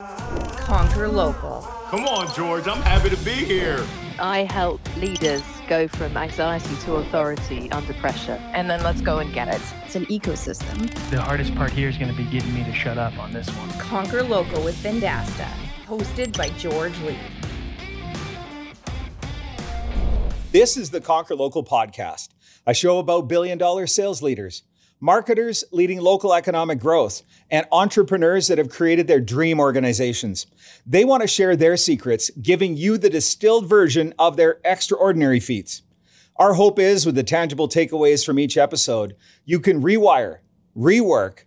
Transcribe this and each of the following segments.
Conquer local. Come on, George. I'm happy to be here. I help leaders go from anxiety to authority under pressure. And then let's go and get it. It's an ecosystem. The hardest part here is going to be getting me to shut up on this one. Conquer Local with Vendasta, hosted by George Leith. This is the Conquer Local podcast, a show about billion dollar sales leaders, marketers leading local economic growth, and entrepreneurs that have created their dream organizations. They want to share their secrets, giving you the distilled version of their extraordinary feats. Our hope is with the tangible takeaways from each episode, you can rewire, rework,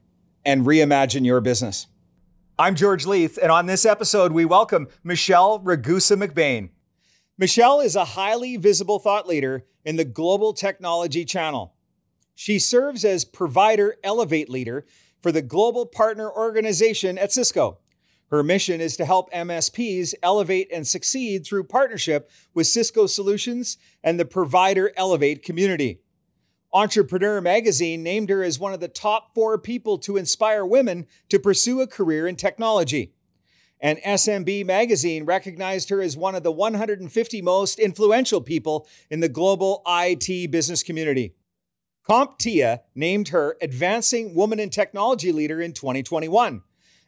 and reimagine your business. I'm George Leith, and on this episode, we welcome Michelle Ragusa McBain. Michelle is a highly visible thought leader in the global technology channel. She serves as provider elevate leader for the global partner organization at Cisco. Her mission is to help MSPs elevate and succeed through partnership with Cisco Solutions and the Provider Elevate community. Entrepreneur Magazine named her as one of the top four people to inspire women to pursue a career in technology and SMB Magazine recognized her as one of the 150 most influential people in the global IT business community. CompTIA named her Advancing Woman in Technology Leader in 2021,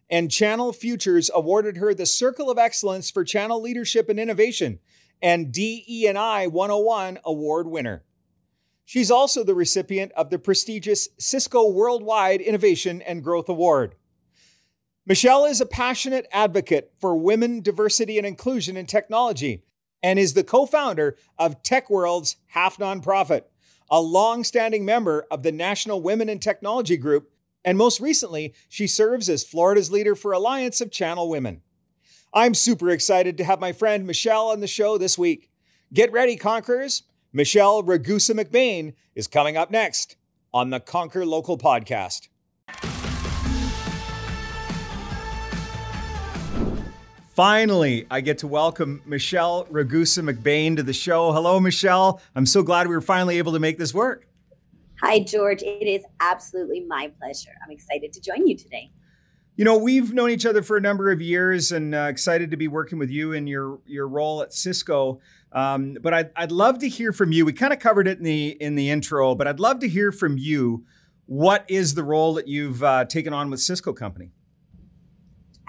and Channel Futures awarded her the Circle of Excellence for Channel Leadership and Innovation and DE&I 101 award winner. She's also the recipient of the prestigious Cisco Worldwide Innovation and Growth Award. Michelle is a passionate advocate for women, diversity, and inclusion in technology and is the co founder of TechWorld's half nonprofit, a long standing member of the National Women in Technology Group, and most recently, she serves as Florida's leader for Alliance of Channel Women. I'm super excited to have my friend Michelle on the show this week. Get ready, Conquerors. Michelle Ragusa McBain is coming up next on the Conquer Local podcast. Finally, I get to welcome Michelle Ragusa McBain to the show. Hello, Michelle. I'm so glad we were finally able to make this work. Hi, George. It is absolutely my pleasure. I'm excited to join you today. You know, we've known each other for a number of years and uh, excited to be working with you in your, your role at Cisco. Um, but I'd, I'd love to hear from you. We kind of covered it in the, in the intro, but I'd love to hear from you. What is the role that you've uh, taken on with Cisco Company?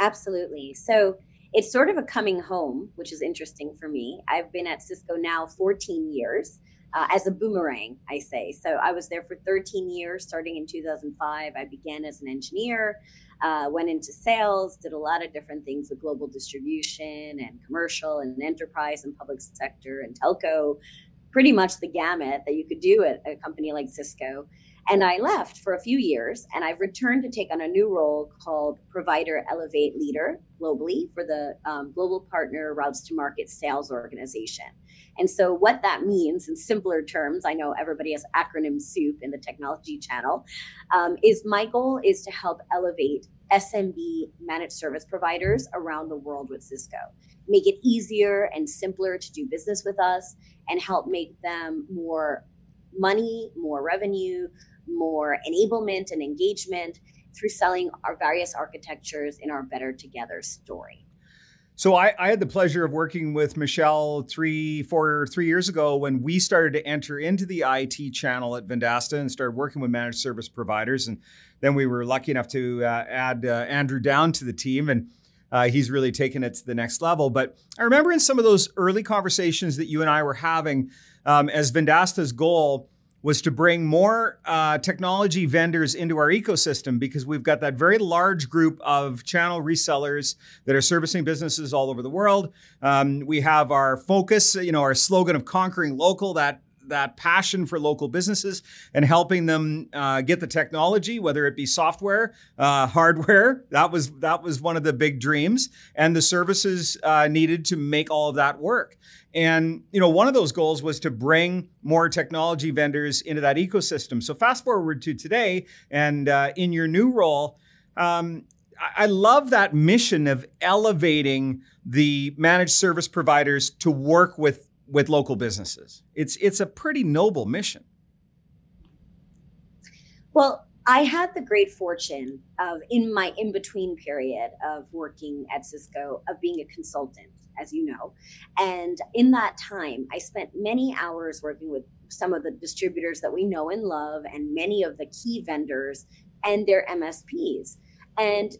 Absolutely. So, it's sort of a coming home, which is interesting for me. I've been at Cisco now 14 years. Uh, as a boomerang, I say. So I was there for 13 years, starting in 2005. I began as an engineer, uh, went into sales, did a lot of different things with global distribution and commercial and enterprise and public sector and telco, pretty much the gamut that you could do at a company like Cisco. And I left for a few years and I've returned to take on a new role called Provider Elevate Leader globally for the um, Global Partner Routes to Market Sales Organization. And so, what that means in simpler terms, I know everybody has acronym soup in the technology channel, um, is my goal is to help elevate SMB managed service providers around the world with Cisco. Make it easier and simpler to do business with us and help make them more money, more revenue, more enablement and engagement through selling our various architectures in our Better Together story. So I, I, had the pleasure of working with Michelle three, four, three years ago when we started to enter into the IT channel at Vendasta and started working with managed service providers. And then we were lucky enough to uh, add uh, Andrew Down to the team, and uh, he's really taken it to the next level. But I remember in some of those early conversations that you and I were having, um, as Vendasta's goal was to bring more uh, technology vendors into our ecosystem because we've got that very large group of channel resellers that are servicing businesses all over the world. Um, we have our focus, you know, our slogan of conquering local, that that passion for local businesses and helping them uh, get the technology, whether it be software, uh, hardware. That was that was one of the big dreams, and the services uh, needed to make all of that work. And you know, one of those goals was to bring more technology vendors into that ecosystem. So fast forward to today, and uh, in your new role. Um, I love that mission of elevating the managed service providers to work with with local businesses. It's it's a pretty noble mission. Well, I had the great fortune of, in my in between period of working at Cisco, of being a consultant, as you know. And in that time, I spent many hours working with some of the distributors that we know and love, and many of the key vendors and their MSPs. And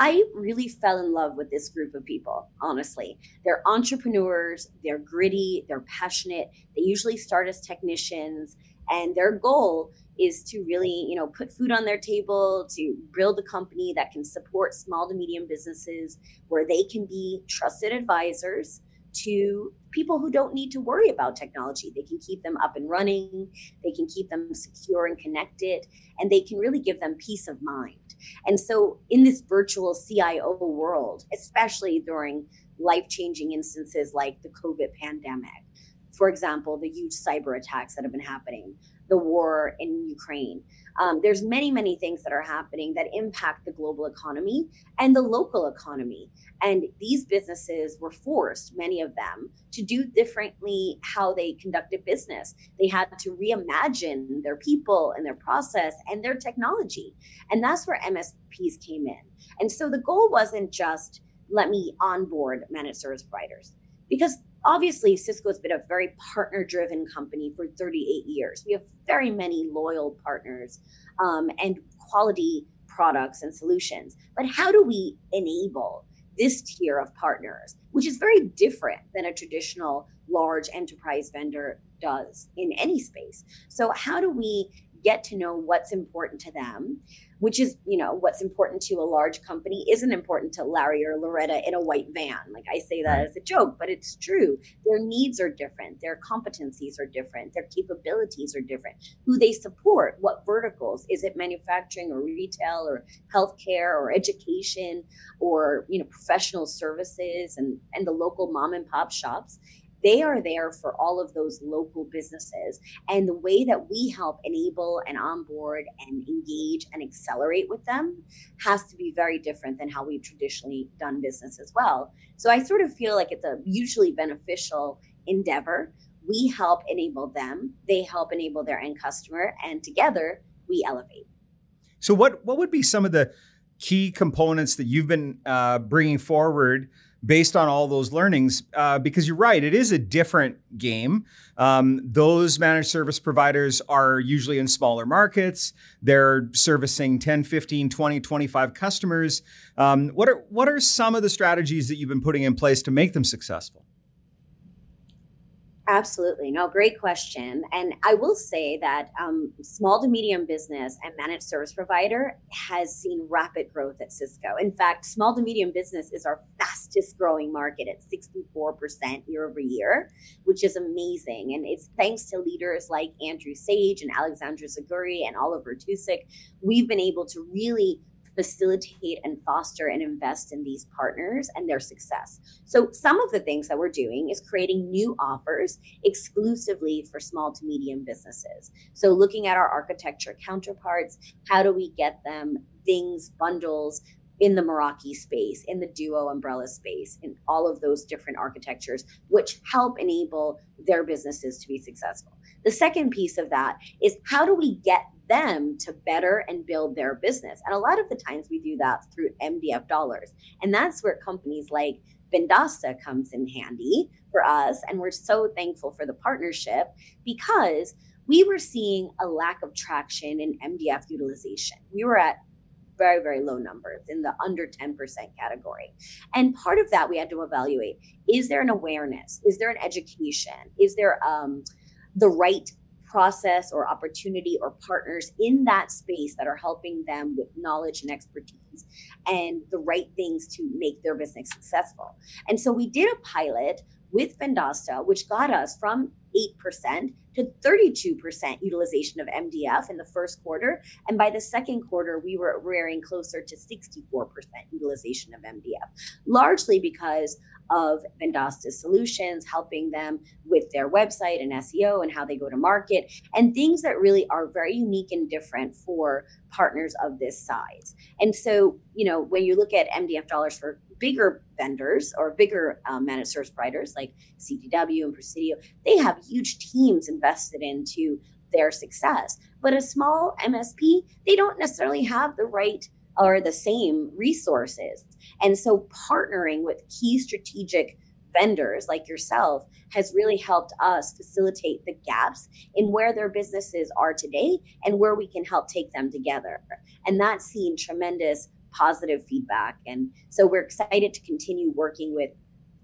I really fell in love with this group of people, honestly. They're entrepreneurs, they're gritty, they're passionate. They usually start as technicians, and their goal is to really, you know, put food on their table, to build a company that can support small to medium businesses where they can be trusted advisors to people who don't need to worry about technology. They can keep them up and running, they can keep them secure and connected, and they can really give them peace of mind. And so, in this virtual CIO world, especially during life changing instances like the COVID pandemic, for example, the huge cyber attacks that have been happening, the war in Ukraine. Um, there's many, many things that are happening that impact the global economy and the local economy. And these businesses were forced, many of them, to do differently how they conducted business. They had to reimagine their people and their process and their technology. And that's where MSPs came in. And so the goal wasn't just let me onboard managed service providers because obviously Cisco has been a very partner driven company for 38 years. We have very many loyal partners um, and quality products and solutions. But how do we enable this tier of partners, which is very different than a traditional large enterprise vendor does in any space? So, how do we get to know what's important to them which is you know what's important to a large company isn't important to larry or loretta in a white van. Like i say that as a joke but it's true. Their needs are different. Their competencies are different. Their capabilities are different. Who they support what verticals is it manufacturing or retail or healthcare or education or you know professional services and and the local mom and pop shops they are there for all of those local businesses. And the way that we help enable and onboard and engage and accelerate with them has to be very different than how we've traditionally done business as well. So I sort of feel like it's a mutually beneficial endeavor. We help enable them, they help enable their end customer, and together we elevate. So, what, what would be some of the key components that you've been uh, bringing forward? Based on all those learnings uh, because you're right it is a different game. Um, those managed service providers are usually in smaller markets. They're servicing 10 15 20 25 customers. Um, what are what are some of the strategies that you've been putting in place to make them successful Absolutely. No, great question. And I will say that um, small to medium business and managed service provider has seen rapid growth at Cisco. In fact, small to medium business is our fastest growing market at 64% year over year, which is amazing. And it's thanks to leaders like Andrew Sage and Alexandra Zagury and Oliver Tuszik. We've been able to really facilitate and foster and invest in these partners and their success. So, some of the things that we're doing is creating new offers exclusively for small to medium businesses. So, looking at our architecture counterparts, how do we get them things, bundles, in the Meraki space, in the Duo umbrella space, in all of those different architectures, which help enable their businesses to be successful. The second piece of that is how do we get them to better and build their business. And a lot of the times we do that through MDF dollars. And that's where companies like Vendasta comes in handy for us. And we're so thankful for the partnership because we were seeing a lack of traction in MDF utilization. We were at very, very low numbers in the under 10% category. And part of that we had to evaluate is there an awareness? Is there an education? Is there um, the right process or opportunity or partners in that space that are helping them with knowledge and expertise and the right things to make their business successful. And so we did a pilot with Vendasta, which got us from 8% to 32% utilization of MDF in the first quarter. And by the second quarter, we were rearing closer to 64% utilization of MDF, largely because of Vendasta's solutions, helping them with their website and SEO and how they go to market, and things that really are very unique and different for partners of this size. And so, you know, when you look at MDF dollars for bigger vendors or bigger um, managed service providers like CDW and Presidio, they have huge teams invested into their success. But a small MSP, they don't necessarily have the right or the same resources. And so partnering with key strategic vendors like yourself has really helped us facilitate the gaps in where their businesses are today and where we can help take them together. And that's seen tremendous positive feedback. And so we're excited to continue working with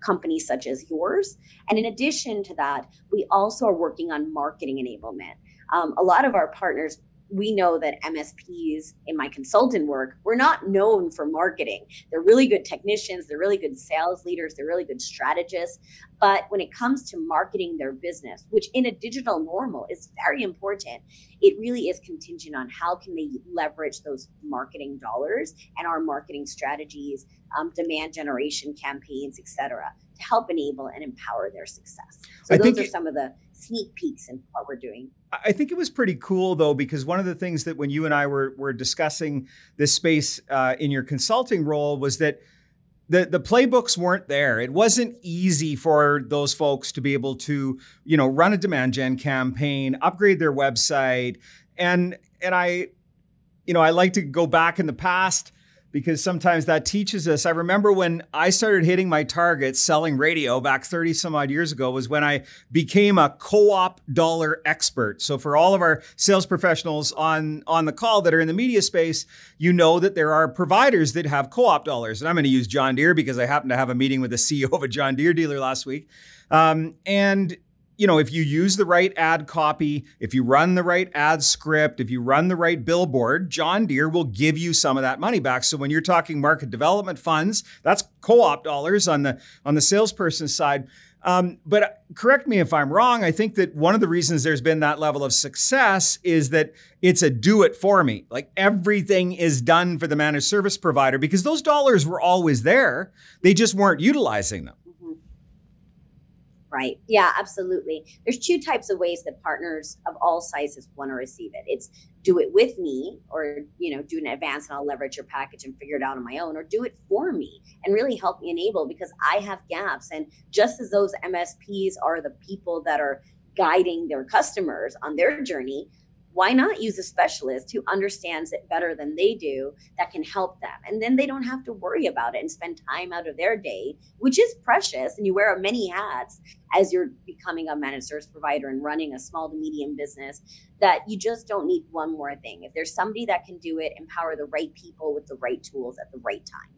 companies such as yours. And in addition to that, we also are working on marketing enablement. Um, a lot of our partners we know that MSPs in my consultant work, we're not known for marketing. They're really good technicians, they're really good sales leaders, they're really good strategists. But when it comes to marketing their business, which in a digital normal is very important, it really is contingent on how can they leverage those marketing dollars and our marketing strategies, um, demand generation campaigns, et cetera, to help enable and empower their success. So I those are some of the sneak peeks in what we're doing. I think it was pretty cool though, because one of the things that when you and I were were discussing this space uh, in your consulting role was that the the playbooks weren't there. It wasn't easy for those folks to be able to, you know, run a demand gen campaign, upgrade their website, and and I, you know, I like to go back in the past because sometimes that teaches us. I remember when I started hitting my targets selling radio back 30 some odd years ago was when I became a co-op dollar expert. So for all of our sales professionals on on the call that are in the media space, you know that there are providers that have co-op dollars. And I'm going to use John Deere because I happened to have a meeting with the CEO of a John Deere dealer last week. Um, and you know, if you use the right ad copy, if you run the right ad script, if you run the right billboard, John Deere will give you some of that money back. So when you're talking market development funds, that's co-op dollars on the on the salesperson side. Um, but correct me if I'm wrong. I think that one of the reasons there's been that level of success is that it's a do it for me. Like everything is done for the managed service provider because those dollars were always there. They just weren't utilizing them right? Yeah, absolutely. There's two types of ways that partners of all sizes want to receive it. It's do it with me or you know do an advance and I'll leverage your package and figure it out on my own or do it for me and really help me enable because I have gaps and just as those MSPs are the people that are guiding their customers on their journey why not use a specialist who understands it better than they do that can help them? And then they don't have to worry about it and spend time out of their day which is precious and you wear many hats as you're becoming a managed service provider and running a small to medium business that you just don't need one more thing. If there's somebody that can do it empower the right people with the right tools at the right time.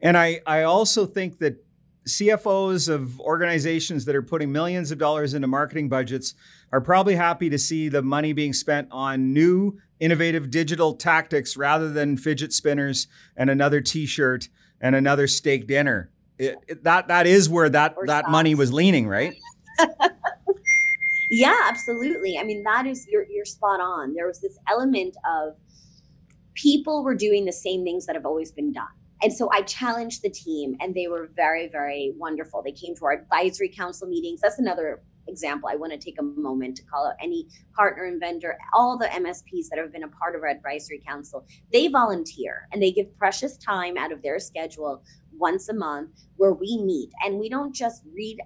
And i i also think that CFOs of organizations that are putting millions of dollars into marketing budgets are probably happy to see the money being spent on new, innovative digital tactics rather than fidget spinners and another T-shirt and another steak dinner. It, it, that that is where that or that money was leaning, right? yeah, absolutely. I mean, that is you're you're spot on. There was this element of people were doing the same things that have always been done and so I challenged the team, and they were very, very wonderful. They came to our advisory council meetings. That's another example. I want to take a moment to call out any partner and vendor, all the MSPs that have been a part of our advisory council. They volunteer and they give precious time out of their schedule once a month where we meet and we don't just read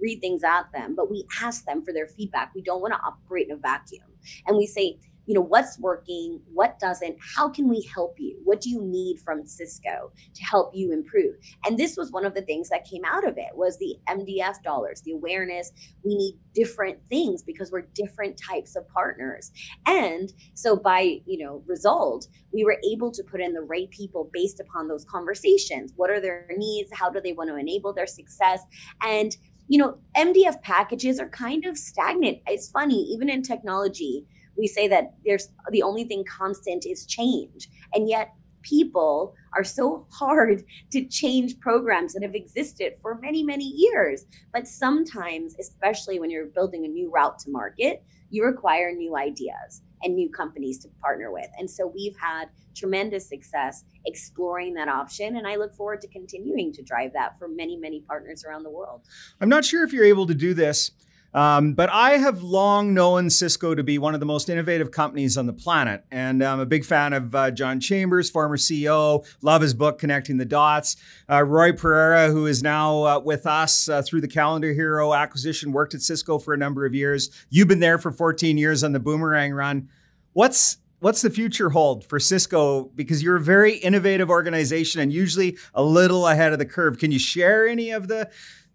read things at them, but we ask them for their feedback. We don't want to operate in a vacuum. And we say, you know what's working what doesn't how can we help you? What do you need from cisco to help you improve? And this was one of the things that came out of it was the mdf dollars the awareness we need different things because we're different types of partners. And so by you know result we were able to put in the right people based upon those conversations. What are their needs? How do they want to enable their success? And you know mdf packages are kind of stagnant. It's funny even in technology we say that there's the only thing constant is change. And yet people are so hard to change programs that have existed for many many years. But sometimes especially when you're building a new route to market you require new ideas and new companies to partner with. And so we've had tremendous success exploring that option and i look forward to continuing to drive that for many many partners around the world. I'm not sure if you're able to do this um, but I have long known Cisco to be one of the most innovative companies on the planet. And I'm a big fan of uh, John Chambers, former CEO. Love his book, Connecting the Dots. Uh, Roy Pereira, who is now uh, with us uh, through the CalendarHero acquisition, worked at Cisco for a number of years. You've been there for 14 years on the Boomerang run. What's what's the future hold for Cisco? Because you're a very innovative organization and usually a little ahead of the curve. Can you share any of the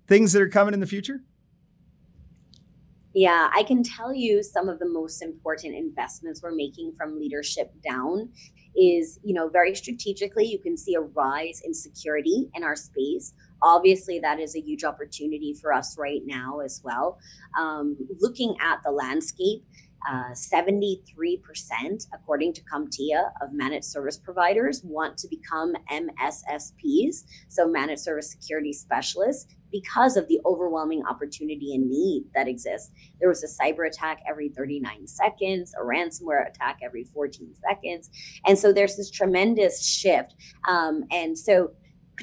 things that are coming in the future? Yeah, I can tell you some of the most important investments we're making from leadership down is, you know, very strategically, you can see a rise in security in our space. Obviously, that is a huge opportunity for us right now as well. Um, looking at the landscape, uh, 73%, according to CompTIA, of managed service providers want to become MSSPs, so managed service security specialists, because of the overwhelming opportunity and need that exists. There was a cyber attack every 39 seconds, a ransomware attack every 14 seconds. And so there's this tremendous shift. Um, and so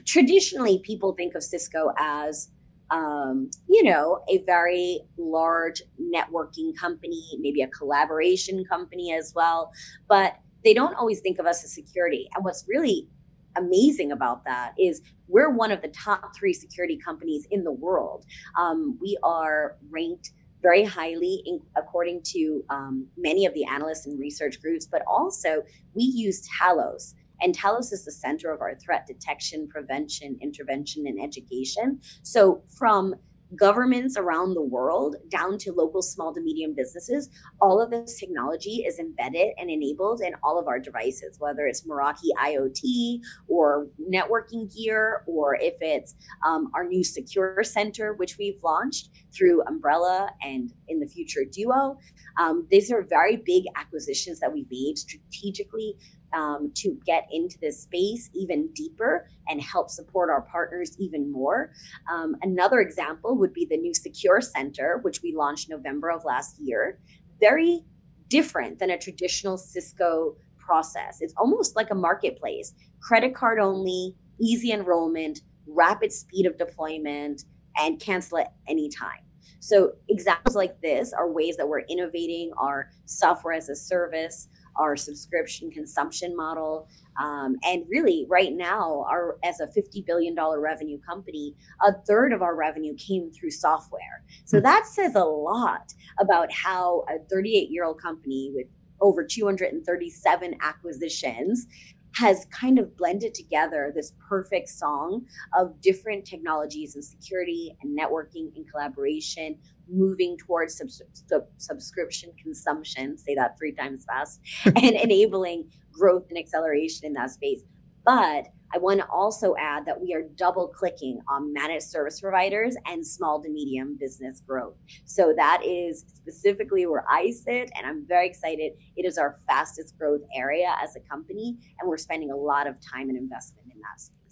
traditionally, people think of Cisco as um, you know, a very large networking company, maybe a collaboration company as well. But they don't always think of us as security. And what's really amazing about that is we're one of the top three security companies in the world. Um, we are ranked very highly in, according to um, many of the analysts and research groups, but also we use Talos and Talos is the center of our threat detection, prevention, intervention, and education. So, from governments around the world down to local small to medium businesses, all of this technology is embedded and enabled in all of our devices, whether it's Meraki IoT or networking gear, or if it's um, our new Secure Center, which we've launched through Umbrella and in the future Duo. Um, these are very big acquisitions that we made strategically um, to get into this space even deeper and help support our partners even more. Um, another example would be the new Secure Center, which we launched November of last year. Very different than a traditional Cisco process. It's almost like a marketplace, credit card only, easy enrollment, rapid speed of deployment, and cancel at any time. So examples like this are ways that we're innovating our software as a service, our subscription consumption model. Um, and really, right now, our as a fifty billion dollar revenue company, a third of our revenue came through software. So hmm. that says a lot about how a 38 year old company with over 237 acquisitions has kind of blended together this perfect song of different technologies and security and networking and collaboration moving towards sub- sub- subscription consumption say that three times fast and enabling growth and acceleration in that space. But I want to also add that we are double clicking on managed service providers and small to medium business growth. So that is specifically where I sit, and I'm very excited. It is our fastest growth area as a company, and we're spending a lot of time and investment in that space.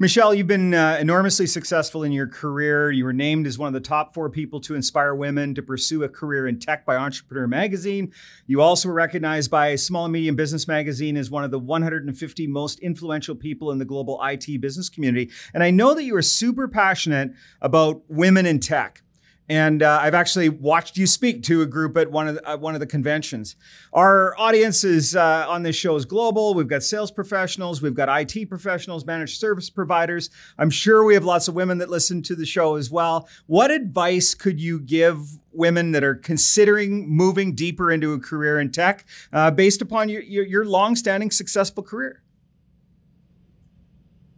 Michelle, you've been uh, enormously successful in your career. You were named as one of the top four people to inspire women to pursue a career in tech by Entrepreneur Magazine. You also were recognized by Small and Medium Business Magazine as one of the 150 most influential people in the global IT business community. And I know that you are super passionate about women in tech. And uh, I've actually watched you speak to a group at one of the, uh, one of the conventions. Our audience is uh, on this show is global. We've got sales professionals, we've got IT professionals, managed service providers. I'm sure we have lots of women that listen to the show as well. What advice could you give women that are considering moving deeper into a career in tech, uh, based upon your, your, your long-standing successful career?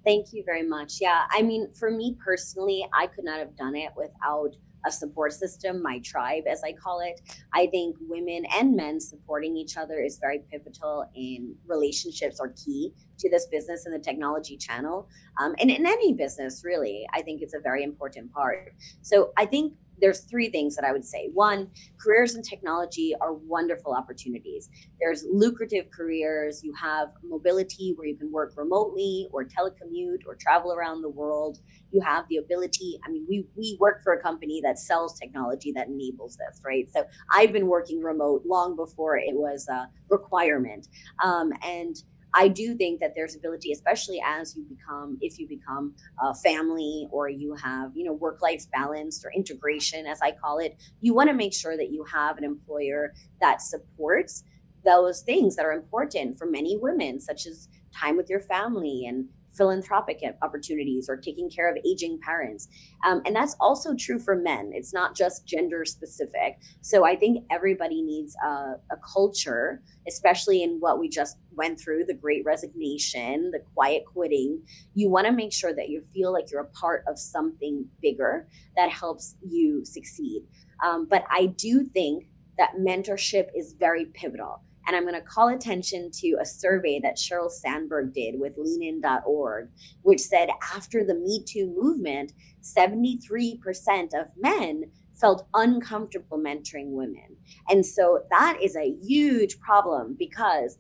Thank you very much. Yeah, I mean, for me personally, I could not have done it without a support system, my tribe, as I call it. I think women and men supporting each other is very pivotal in relationships or key to this business and the technology channel. Um, and in any business, really, I think it's a very important part. So I think there's three things that I would say. One, careers in technology are wonderful opportunities. There's lucrative careers. You have mobility where you can work remotely or telecommute or travel around the world. You have the ability. I mean, we we work for a company that sells technology that enables this, right? So I've been working remote long before it was a requirement, um, and I do think that there's ability, especially as you become, if you become a family or you have, you know, work life balance or integration, as I call it, you want to make sure that you have an employer that supports those things that are important for many women, such as time with your family and philanthropic opportunities or taking care of aging parents. Um, and that's also true for men. It's not just gender specific. So I think everybody needs a, a culture, especially in what we just went through the great resignation, the quiet quitting. You want to make sure that you feel like you're a part of something bigger that helps you succeed. Um, but I do think that mentorship is very pivotal. And I'm going to call attention to a survey that Sheryl Sandberg did with leanin.org, which said after the Me Too movement, 73% of men felt uncomfortable mentoring women. And so that is a huge problem because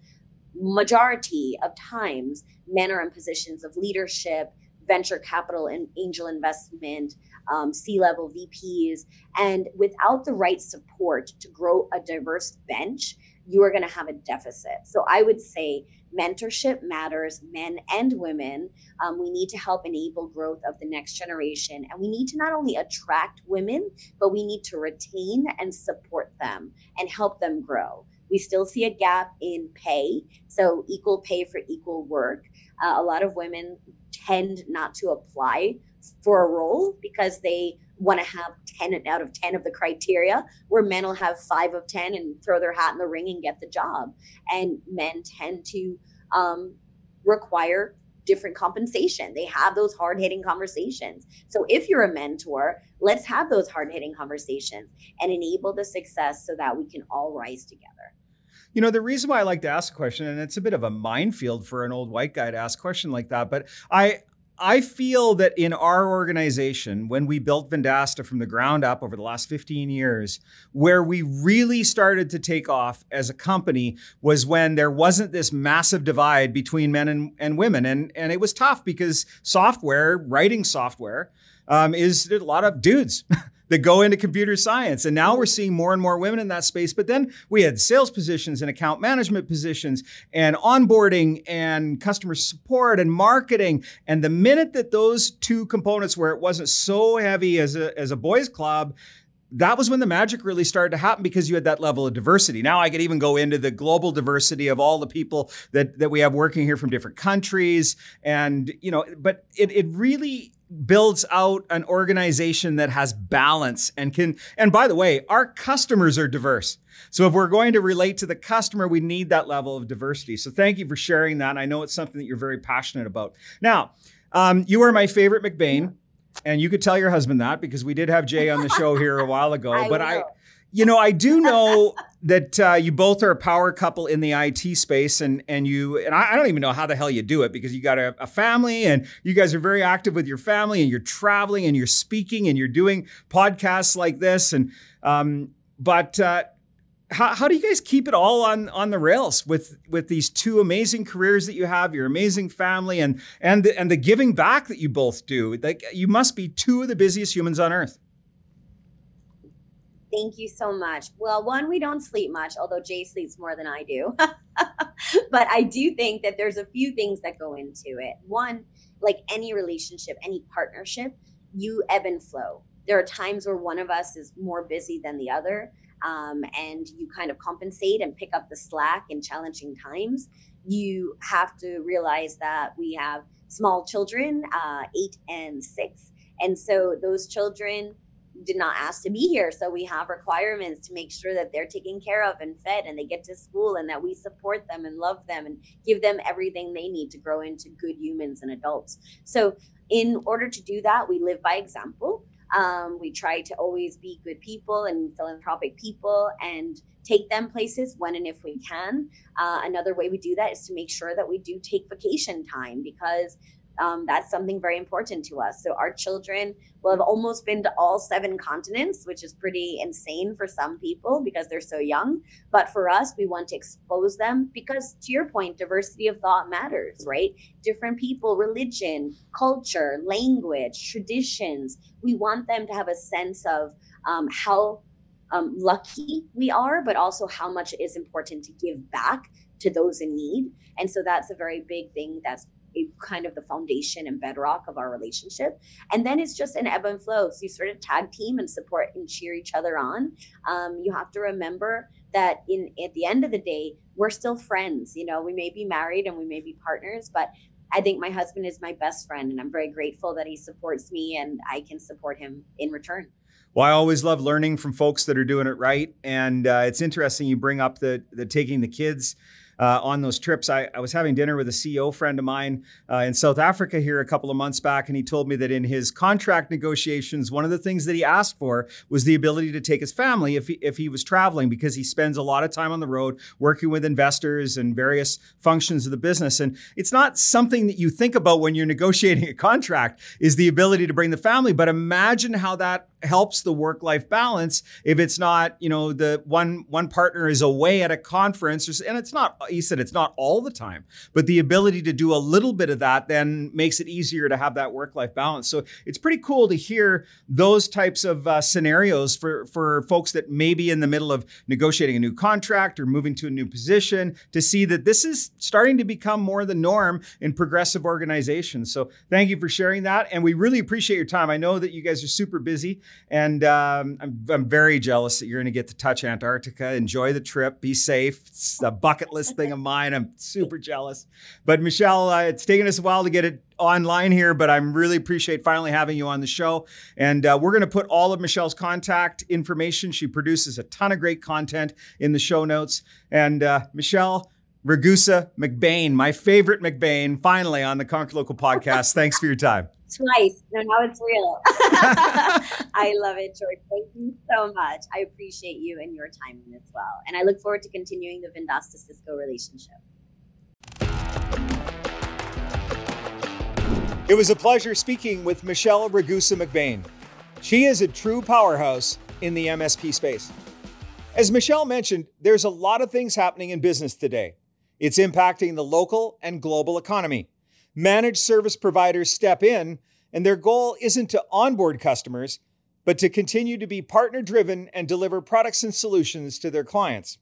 majority of times men are in positions of leadership, venture capital and angel investment, um, C-level VPs, and without the right support to grow a diverse bench, you are going to have a deficit. So I would say mentorship matters, men and women. Um, we need to help enable growth of the next generation. And we need to not only attract women, but we need to retain and support them and help them grow. We still see a gap in pay. So, equal pay for equal work. Uh, a lot of women tend not to apply for a role because they want to have 10 out of 10 of the criteria where men will have 5 of 10 and throw their hat in the ring and get the job. And men tend to um, require different compensation. They have those hard-hitting conversations. So if you're a mentor let's have those hard-hitting conversations and enable the success so that we can all rise together. You know, the reason why I like to ask a question, and it's a bit of a minefield for an old white guy to ask a question like that, but I I feel that in our organization, when we built Vendasta from the ground up over the last 15 years, where we really started to take off as a company was when there wasn't this massive divide between men and, and women. And, and it was tough because software, writing software, um, is a lot of dudes. that go into computer science. And now we're seeing more and more women in that space. But then we had sales positions and account management positions and onboarding and customer support and marketing. And the minute that those two components where it wasn't so heavy as a, as a boys club, that was when the magic really started to happen because you had that level of diversity. Now I could even go into the global diversity of all the people that that we have working here from different countries. And, you know, but it, it really builds out an organization that has balance and can and by the way our customers are diverse. So if we're going to relate to the customer we need that level of diversity. So thank you for sharing that. I know it's something that you're very passionate about. Now um, you are my favorite mcbain. And you could tell your husband that because we did have jay on the show here a while ago I but will. i you know, I do know that uh, you both are a power couple in the IT space, and and you and I, I don't even know how the hell you do it because you got a, a, family and you guys are very active with your family, and you're traveling and you're speaking and you're doing podcasts like this, and um, but. Uh, how, how do you guys keep it all on on the rails with with these two amazing careers that you have, your amazing family, and and the, and the giving back that you both do? Like you must be two of the busiest humans on earth. Thank you so much. Well, one, we don't sleep much, although Jay sleeps more than I do. but I do think that there's a few things that go into it. One, like any relationship, any partnership, you ebb and flow. There are times where one of us is more busy than the other, um, and you kind of compensate and pick up the slack in challenging times. You have to realize that we have small children, uh, eight and six. And so those children, did not ask to be here. So we have requirements to make sure that they're taken care of and fed and they get to school and that we support them and love them and give them everything they need to grow into good humans and adults. So, in order to do that, we live by example. Um, we try to always be good people and philanthropic people and take them places when and if we can. Uh, another way we do that is to make sure that we do take vacation time because um, that's something very important to us. So our children will have almost been to all seven continents, which is pretty insane for some people because they're so young. But for us, we want to expose them because, to your point, diversity of thought matters, right? Different people, religion, culture, language, traditions. We want them to have a sense of um, how um, lucky we are, but also how much it is important to give back to those in need. And so that's a very big thing that's kind of the foundation and bedrock of our relationship. And then it's just an ebb and flow. So you sort of tag team and support and cheer each other on. Um, you have to remember that in at the end of the day, we're still friends. You know, we may be married and we may be partners, but I think my husband is my best friend, and I'm very grateful that he supports me and I can support him in return. Well, I always love learning from folks that are doing it right, and uh, it's interesting you bring up the the taking the kids uh, on those trips. I, I, was having dinner with a CEO friend of mine uh, in South Africa here a couple of months back, and he told me that in his contract negotiations, one of the things that he asked for was the ability to take his family if he, if he was traveling because he spends a lot of time on the road working with investors and various functions of the business. And it's not something that you think about when you're negotiating a contract is the ability to bring the family, but imagine how that helps the work life balance if it's not you know the one one partner is away at a conference and it's not he said it's not all the time but the ability to do a little bit of that then makes it easier to have that work life balance. So it's pretty cool to hear those types of uh, scenarios for for folks that may be in the middle of negotiating a new contract or moving to a new position to see that this is starting to become more the norm in progressive organizations. So thank you for sharing that and we really appreciate your time. I know that you guys are super busy and um, I'm, I'm, very jealous that you're going to get to touch Antarctica. Enjoy the trip. Be safe. It's a bucket list thing of mine. I'm super jealous. But Michelle, uh, it's taken us a while to get it online here, but I'm really appreciate finally having you on the show. And uh, we're going to put all of Michelle's contact information. She produces a ton of great content in the show notes. And uh, Michelle, Ragusa McBain, my favorite McBain, finally on the Conquer Local podcast. Thanks for your time twice. No, now it's real. I love it, George. Thank you so much. I appreciate you and your time as well. And I look forward to continuing the Vendasta Cisco relationship. It was a pleasure speaking with Michelle Ragusa McBain. She is a true powerhouse in the MSP space. As Michelle mentioned, there's a lot of things happening in business today. It's impacting the local and global economy managed service providers step in, and their goal isn't to onboard customers, but to continue to be partner driven and deliver products and solutions to their clients.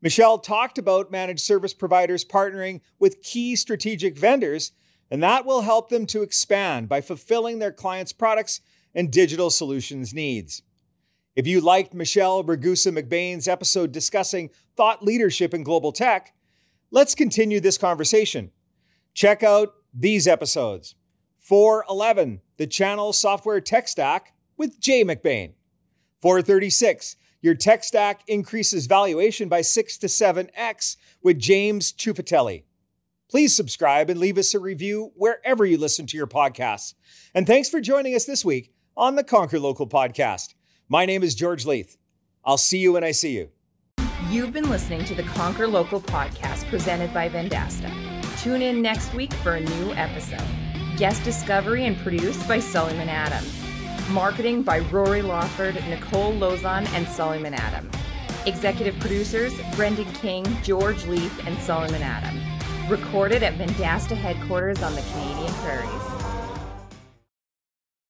Michelle talked about managed service providers partnering with key strategic vendors, and that will help them to expand by fulfilling their clients' products and digital solutions needs. If you liked Michelle Ragusa McBain's episode discussing thought leadership in global tech, let's continue this conversation. Check out these episodes 411, the channel software tech stack with Jay McBain. 436, your tech stack increases valuation by 6 to 7x with James Ciuffetelli. Please subscribe and leave us a review wherever you listen to your podcasts. And thanks for joining us this week on the Conquer Local podcast. My name is George Leith. I'll see you when I see you. You've been listening to the Conquer Local podcast presented by Vendasta. Tune in next week for a new episode. Guest discovery and produced by Sullivan Adam. Marketing by Rory Lawford, Nicole Lozon, and Sullivan Adam. Executive producers Brendan King, George Leith, and Sullivan Adam. Recorded at Vendasta headquarters on the Canadian Prairies.